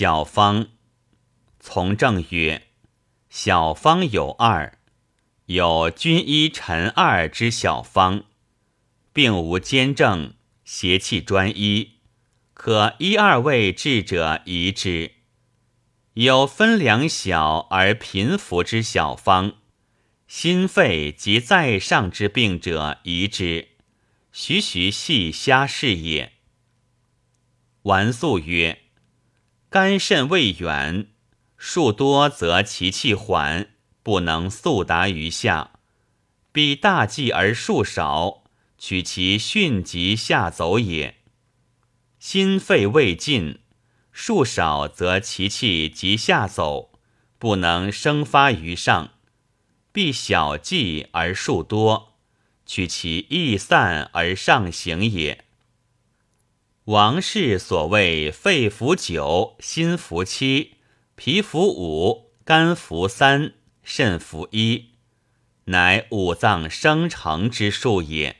小方。从政曰：小方有二，有君一臣二之小方，并无兼政，邪气专一，可一二位治者宜之。有分量小而贫服之小方，心肺及在上之病者宜之。徐徐系瞎事也。完素曰：肝肾未远，数多则其气缓，不能速达于下；必大剂而数少，取其迅疾下走也。心肺未尽，数少则其气急下走，不能生发于上；必小剂而数多。取其易散而上行也。王氏所谓肺服九，心服七，脾服五，肝服三，肾服一，乃五脏生成之术也。